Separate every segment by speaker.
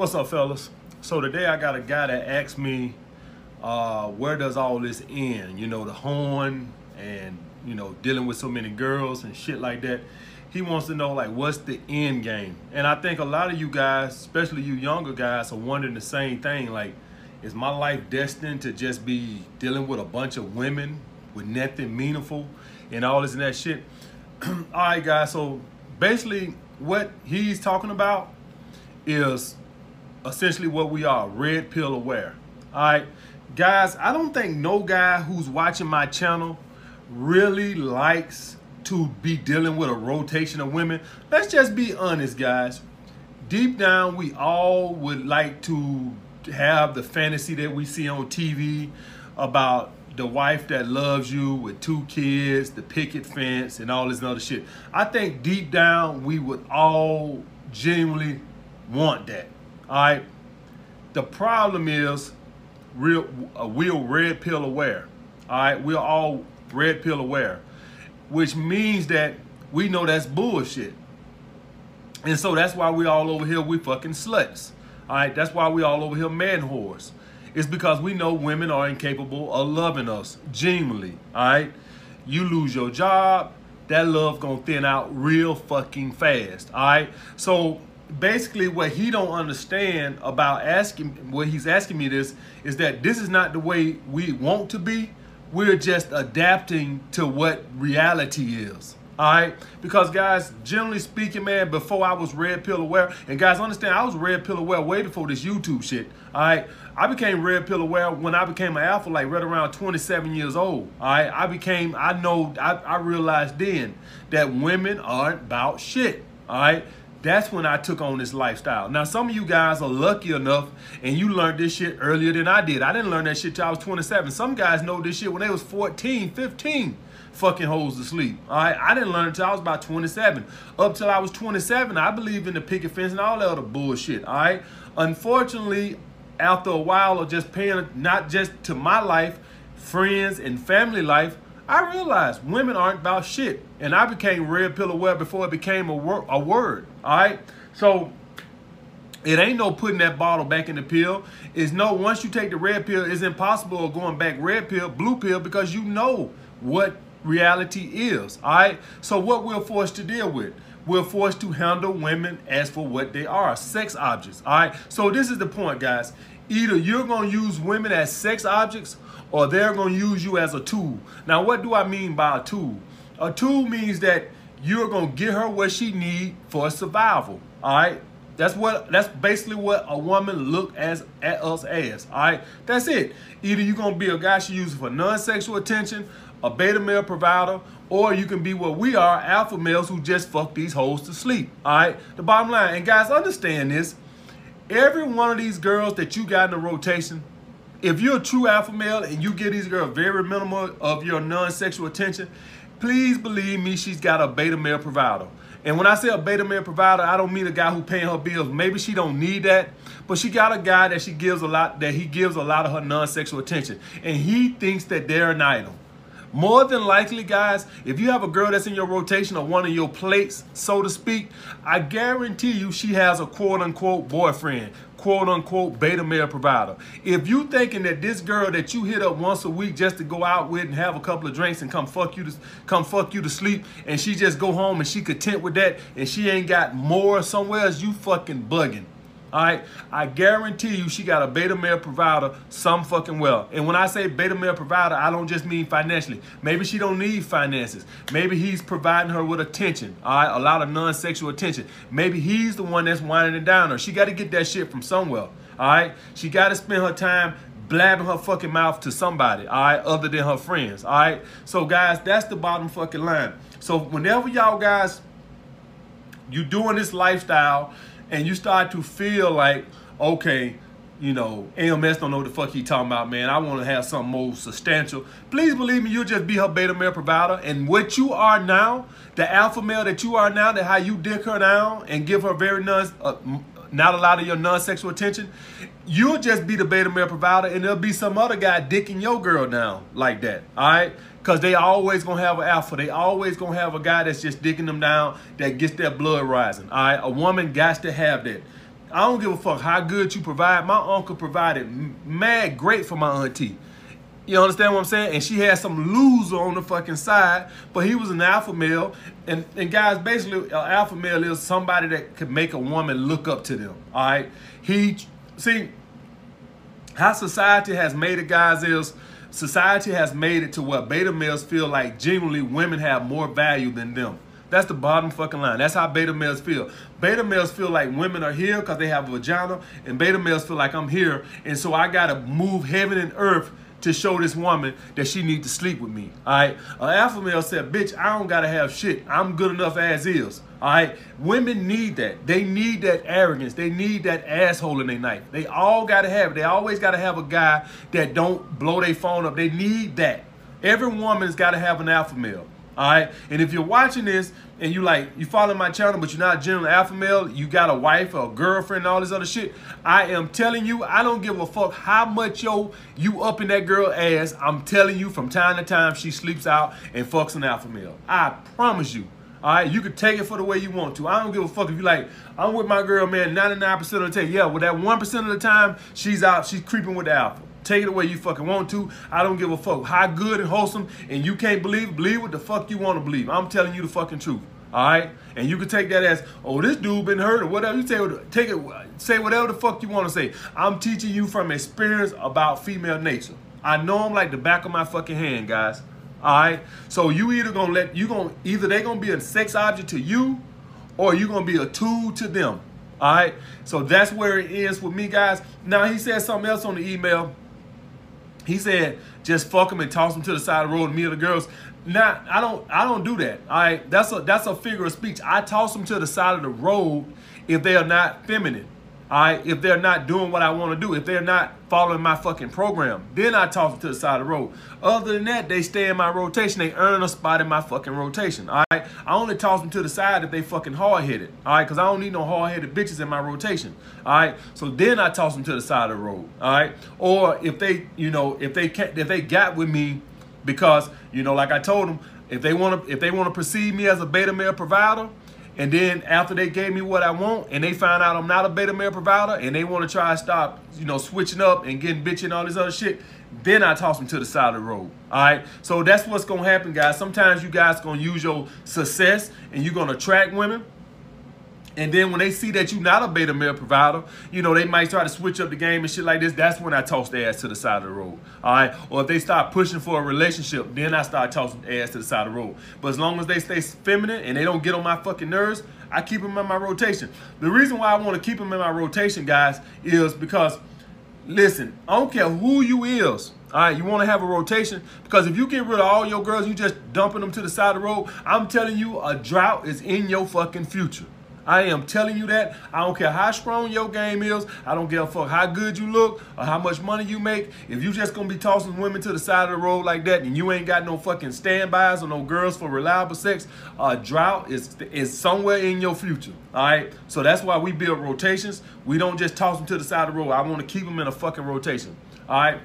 Speaker 1: What's up, fellas? So today I got a guy that asked me, uh, where does all this end? You know, the horn and, you know, dealing with so many girls and shit like that. He wants to know, like, what's the end game? And I think a lot of you guys, especially you younger guys, are wondering the same thing. Like, is my life destined to just be dealing with a bunch of women with nothing meaningful and all this and that shit? all right, guys. So basically, what he's talking about is essentially what we are red pill aware. All right, guys, I don't think no guy who's watching my channel really likes to be dealing with a rotation of women. Let's just be honest, guys. Deep down, we all would like to have the fantasy that we see on TV about the wife that loves you with two kids, the picket fence, and all this other shit. I think deep down, we would all genuinely want that. All right. The problem is real uh, we're red pill aware. All right, we're all red pill aware, which means that we know that's bullshit. And so that's why we all over here we fucking sluts. All right, that's why we all over here man whores. It's because we know women are incapable of loving us genuinely. All right, you lose your job, that love gonna thin out real fucking fast. All right, so basically what he don't understand about asking what he's asking me this is that this is not the way we want to be. We're just adapting to what reality is all right? Because guys generally speaking man before i was red pill aware and guys understand i was red pill aware way before this youtube shit all right? I became red pill aware when i became an alpha like right around 27 years old all right? I became i know i, I realized then that women aren't about shit all right that's when I took on this lifestyle. Now, some of you guys are lucky enough and you learned this shit earlier than I did. I didn't learn that shit till I was 27. Some guys know this shit when they was 14, 15, fucking holes to sleep. All right, I didn't learn until I was about 27. Up till I was 27, I believe in the picket fence and all that other bullshit. All right, unfortunately, after a while of just paying not just to my life, friends and family life, I realized women aren't about shit. And I became red pill aware before it became a, wor- a word. All right. So it ain't no putting that bottle back in the pill. It's no, once you take the red pill, it's impossible going back red pill, blue pill, because you know what reality is. All right. So what we're forced to deal with. We're forced to handle women as for what they are, sex objects. All right. So this is the point, guys. Either you're going to use women as sex objects or they're going to use you as a tool. Now, what do I mean by a tool? A tool means that you're to get her what she need for survival. All right? That's what that's basically what a woman look as at us as. All right? That's it. Either you're to be a guy she uses for non-sexual attention, a beta male provider, or you can be what we are, alpha males who just fuck these hoes to sleep. All right? The bottom line, and guys, understand this. Every one of these girls that you got in the rotation, if you're a true alpha male and you give these girls very minimal of your non-sexual attention, please believe me, she's got a beta male provider. And when I say a beta male provider, I don't mean a guy who paying her bills. Maybe she don't need that, but she got a guy that she gives a lot that he gives a lot of her non-sexual attention, and he thinks that they're an item. More than likely, guys, if you have a girl that's in your rotation or one of your plates, so to speak, I guarantee you she has a quote unquote boyfriend, quote unquote beta male provider. If you thinking that this girl that you hit up once a week just to go out with and have a couple of drinks and come fuck you to come fuck you to sleep and she just go home and she content with that and she ain't got more somewhere else, you fucking bugging. All right, I guarantee you she got a beta male provider some fucking well. And when I say beta male provider, I don't just mean financially. Maybe she don't need finances. Maybe he's providing her with attention, all right, a lot of non-sexual attention. Maybe he's the one that's winding it down her. She got to get that shit from somewhere, all right? She got to spend her time blabbing her fucking mouth to somebody, all right, other than her friends, all right? So, guys, that's the bottom fucking line. So, whenever y'all guys, you doing this lifestyle, and you start to feel like, okay, you know, AMS don't know what the fuck he talking about, man. I want to have something more substantial. Please believe me, you'll just be her beta male provider. And what you are now, the alpha male that you are now, that how you dick her down and give her very non, uh, not a lot of your non-sexual attention, you'll just be the beta male provider and there'll be some other guy dicking your girl down like that, all right? Because they always going to have an alpha. They always going to have a guy that's just digging them down that gets their blood rising, all right? A woman got to have that. I don't give a fuck how good you provide. My uncle provided mad great for my auntie. You understand what I'm saying? And she had some loser on the fucking side, but he was an alpha male. And, and guys, basically, an alpha male is somebody that could make a woman look up to them. All right. He, see, how society has made it, guys, is society has made it to where beta males feel like genuinely women have more value than them. That's the bottom fucking line. That's how beta males feel. Beta males feel like women are here because they have a vagina, and beta males feel like I'm here, and so I gotta move heaven and earth to show this woman that she need to sleep with me. All right. An alpha male said, bitch, I don't gotta have shit. I'm good enough as is. All right. Women need that. They need that arrogance. They need that asshole in their knife. They all gotta have it. They always gotta have a guy that don't blow their phone up. They need that. Every woman's gotta have an alpha male. All right. And if you're watching this and you like you follow my channel, but you're not general alpha male, you got a wife or a girlfriend, all this other shit. I am telling you, I don't give a fuck how much yo you up in that girl ass. I'm telling you, from time to time, she sleeps out and fucks an alpha male. I promise you. All right, you can take it for the way you want to. I don't give a fuck if you like. I'm with my girl, man. 99% of the time, yeah. With that 1% of the time, she's out. She's creeping with the alpha. Take it away you fucking want to. I don't give a fuck how good and wholesome and you can't believe, believe what the fuck you want to believe. I'm telling you the fucking truth. All right? And you can take that as, oh, this dude been hurt or whatever. You say, take it, say whatever the fuck you want to say. I'm teaching you from experience about female nature. I know them like the back of my fucking hand, guys. All right? So you either gonna let, you gonna, either they gonna be a sex object to you or you gonna be a tool to them. All right? So that's where it is with me, guys. Now, he said something else on the email he said, just fuck them and toss them to the side of the road and me and the girls. Now, I don't I don't do that. All right. That's a that's a figure of speech. I toss them to the side of the road if they are not feminine. All right, if they're not doing what I want to do, if they're not following my fucking program, then I toss them to the side of the road. Other than that, they stay in my rotation. They earn a spot in my fucking rotation. All right, I only toss them to the side if they fucking hard headed. All right, because I don't need no hard headed bitches in my rotation. All right, so then I toss them to the side of the road. All right, or if they, you know, if they can't, if they got with me because you know, like I told them, if they want to, if they want to perceive me as a beta male provider and then after they gave me what I want and they find out I'm not a beta male provider and they want to try to stop, you know, switching up and getting bitching and all this other shit, then I toss them to the side of the road. All right. So that's what's going to happen, guys. Sometimes you guys going to use your success and you're going to attract women and then when they see that you're not a beta male provider, you know, they might try to switch up the game and shit like this. That's when I toss their ass to the side of the road. All right. Or if they start pushing for a relationship, then I start tossing ass to the side of the road. But as long as they stay feminine and they don't get on my fucking nerves, I keep them in my rotation. The reason why I want to keep them in my rotation, guys, is because, listen, I don't care who you is. All right, you want to have a rotation because if you get rid of all your girls, you just dumping them to the side of the road. I'm telling you, a drought is in your fucking future. I am telling you that. I don't care how strong your game is. I don't give a fuck how good you look or how much money you make. If you just gonna be tossing women to the side of the road like that and you ain't got no fucking standbys or no girls for reliable sex, a drought is is somewhere in your future. All right. So that's why we build rotations. We don't just toss them to the side of the road. I want to keep them in a fucking rotation. All right.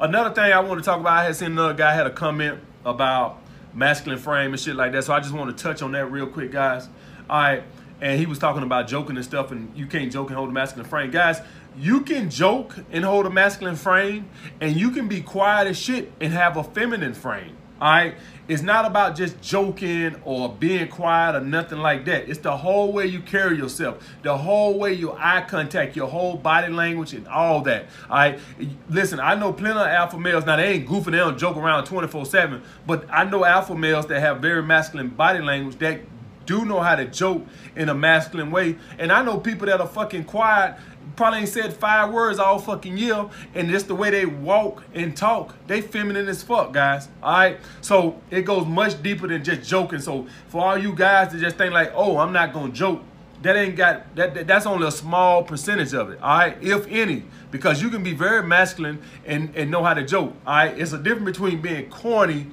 Speaker 1: Another thing I want to talk about, I had seen another guy had a comment about masculine frame and shit like that. So I just want to touch on that real quick, guys. All right. And he was talking about joking and stuff, and you can't joke and hold a masculine frame. Guys, you can joke and hold a masculine frame, and you can be quiet as shit and have a feminine frame. All right. It's not about just joking or being quiet or nothing like that. It's the whole way you carry yourself, the whole way your eye contact, your whole body language, and all that. All right. Listen, I know plenty of alpha males. Now, they ain't goofing, they don't joke around 24 7, but I know alpha males that have very masculine body language that do know how to joke in a masculine way. And I know people that are fucking quiet, probably ain't said five words all fucking year, and just the way they walk and talk, they feminine as fuck, guys. All right, so it goes much deeper than just joking. So for all you guys to just think like, oh, I'm not gonna joke, that ain't got that, that, that's only a small percentage of it all right if any because you can be very masculine and and know how to joke all right it's a difference between being corny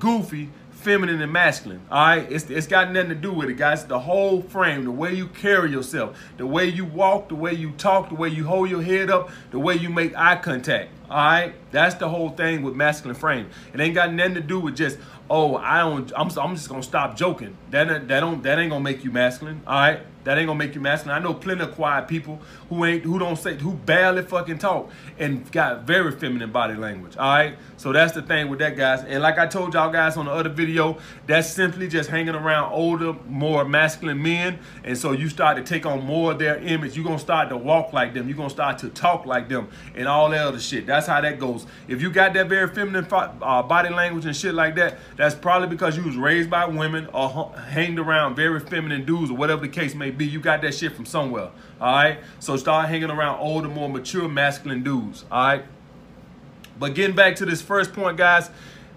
Speaker 1: goofy feminine and masculine. All right, it's it's got nothing to do with it, guys. The whole frame, the way you carry yourself, the way you walk, the way you talk, the way you hold your head up, the way you make eye contact. All right, that's the whole thing with masculine frame. It ain't got nothing to do with just oh I don't I'm I'm just gonna stop joking. That that don't that ain't gonna make you masculine. All right, That ain't gonna make you masculine. I know plenty of quiet people who ain't who don't say who barely fucking talk and got very feminine body language. All right. So that's the thing with that, guys. And like I told y'all guys on the other video, that's simply just hanging around older, more masculine men. And so you start to take on more of their image. You're gonna start to walk like them. You're gonna start to talk like them and all that other shit. That's how that goes. If you got that very feminine uh, body language and shit like that, that's probably because you was raised by women or hanged around very feminine dudes or whatever the case may be. You got that shit from somewhere. All right. So start hanging around older, more mature, masculine dudes. All right. But getting back to this first point, guys,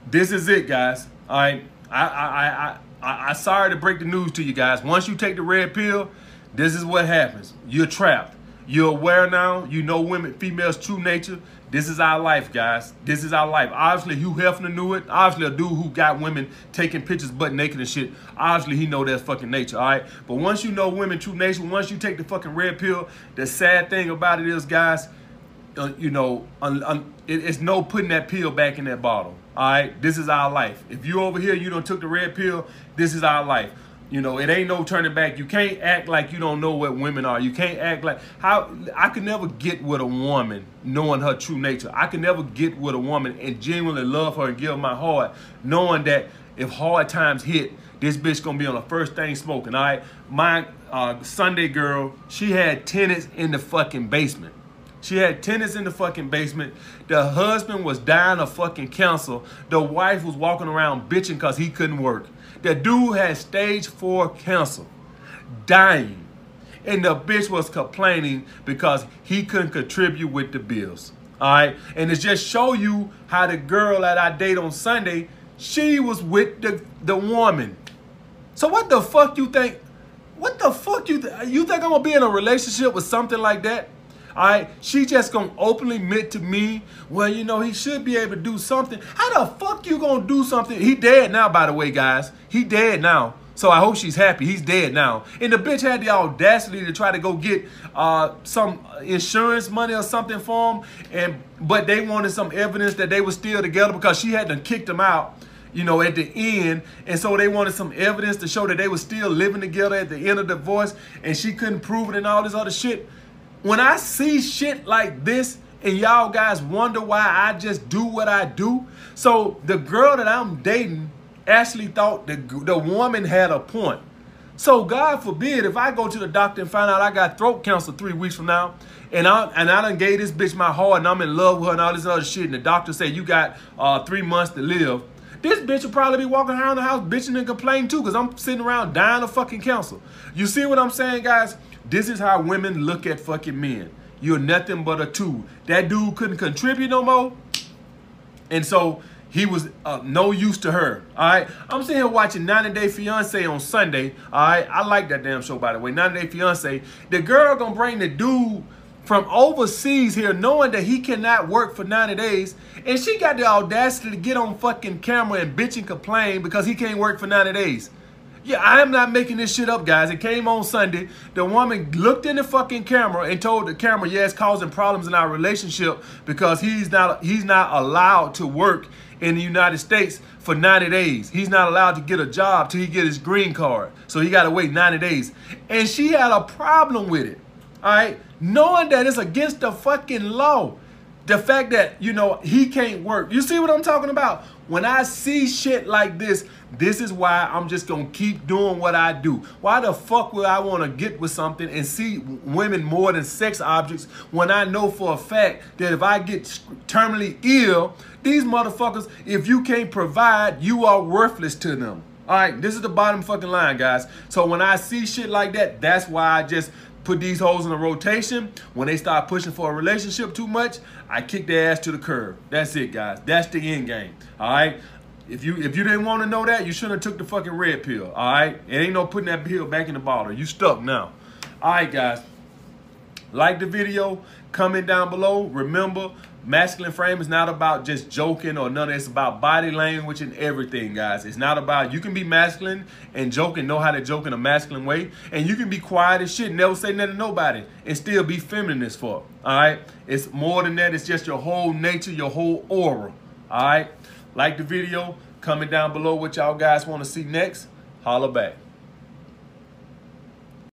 Speaker 1: this is it, guys. All right. I I I I, I sorry to break the news to you guys. Once you take the red pill, this is what happens. You're trapped. You're aware now. You know women, females' true nature. This is our life, guys. This is our life. Obviously, Hugh Hefner knew it. Obviously, a dude who got women taking pictures butt naked and shit. Obviously, he know that fucking nature, all right? But once you know women true nature, once you take the fucking red pill, the sad thing about it is, guys, uh, you know, un, un, it, it's no putting that pill back in that bottle, all right? This is our life. If you over here, you don't took the red pill, this is our life. You know, it ain't no turning back. You can't act like you don't know what women are. You can't act like how I could never get with a woman knowing her true nature. I could never get with a woman and genuinely love her and give my heart, knowing that if hard times hit, this bitch gonna be on the first thing smoking. All right, my uh, Sunday girl, she had tenants in the fucking basement. She had tenants in the fucking basement. The husband was dying of fucking cancer. The wife was walking around bitching because he couldn't work. The dude had stage four cancer, dying. And the bitch was complaining because he couldn't contribute with the bills. All right. And it just show you how the girl that I date on Sunday, she was with the, the woman. So what the fuck you think? What the fuck you th you think I'm gonna be in a relationship with something like that? Right, she just gonna openly admit to me, well, you know, he should be able to do something. How the fuck you gonna do something? He dead now, by the way, guys. He dead now. So I hope she's happy. He's dead now. And the bitch had the audacity to try to go get uh, some insurance money or something for him. And but they wanted some evidence that they were still together because she had to kicked him out you know, at the end. And so they wanted some evidence to show that they were still living together at the end of the divorce and she couldn't prove it and all this other shit when I see shit like this and y'all guys wonder why I just do what I do. So the girl that I'm dating actually thought the, the woman had a point. So God forbid if I go to the doctor and find out I got throat cancer three weeks from now, and I and I done gave this bitch my heart and I'm in love with her and all this other shit, and the doctor said you got uh, three months to live. This bitch will probably be walking around the house bitching and complaining too, because I'm sitting around dying of fucking cancer. You see what I'm saying, guys? This is how women look at fucking men. You're nothing but a tool. That dude couldn't contribute no more. And so he was uh, no use to her. All right. I'm sitting here watching 90 Day Fiance on Sunday. All right. I like that damn show, by the way. 90 Day Fiance. The girl gonna bring the dude from overseas here knowing that he cannot work for 90 days. And she got the audacity to get on fucking camera and bitch and complain because he can't work for 90 days. Yeah, I am not making this shit up, guys. It came on Sunday. The woman looked in the fucking camera and told the camera, yeah, it's causing problems in our relationship because he's not he's not allowed to work in the United States for 90 days. He's not allowed to get a job till he get his green card. So he got to wait 90 days. And she had a problem with it. All right? Knowing that it's against the fucking law. The fact that, you know, he can't work. You see what I'm talking about? When I see shit like this, this is why I'm just gonna keep doing what I do. Why the fuck would I wanna get with something and see women more than sex objects when I know for a fact that if I get terminally ill, these motherfuckers, if you can't provide, you are worthless to them. All right, this is the bottom fucking line, guys. So when I see shit like that, that's why I just put these hoes in a rotation. When they start pushing for a relationship too much, I kick their ass to the curb. That's it, guys. That's the end game. All right. If you if you didn't want to know that, you shouldn't have took the fucking red pill. All right. It ain't no putting that pill back in the bottle. You stuck now. All right, guys. Like the video. Comment down below. Remember, masculine frame is not about just joking or none. It's about body language and everything, guys. It's not about, you can be masculine and joke and know how to joke in a masculine way. And you can be quiet as shit, and never say nothing to nobody and still be feminine as fuck. All right? It's more than that. It's just your whole nature, your whole aura. All right? Like the video. Comment down below what y'all guys want to see next. Holla back.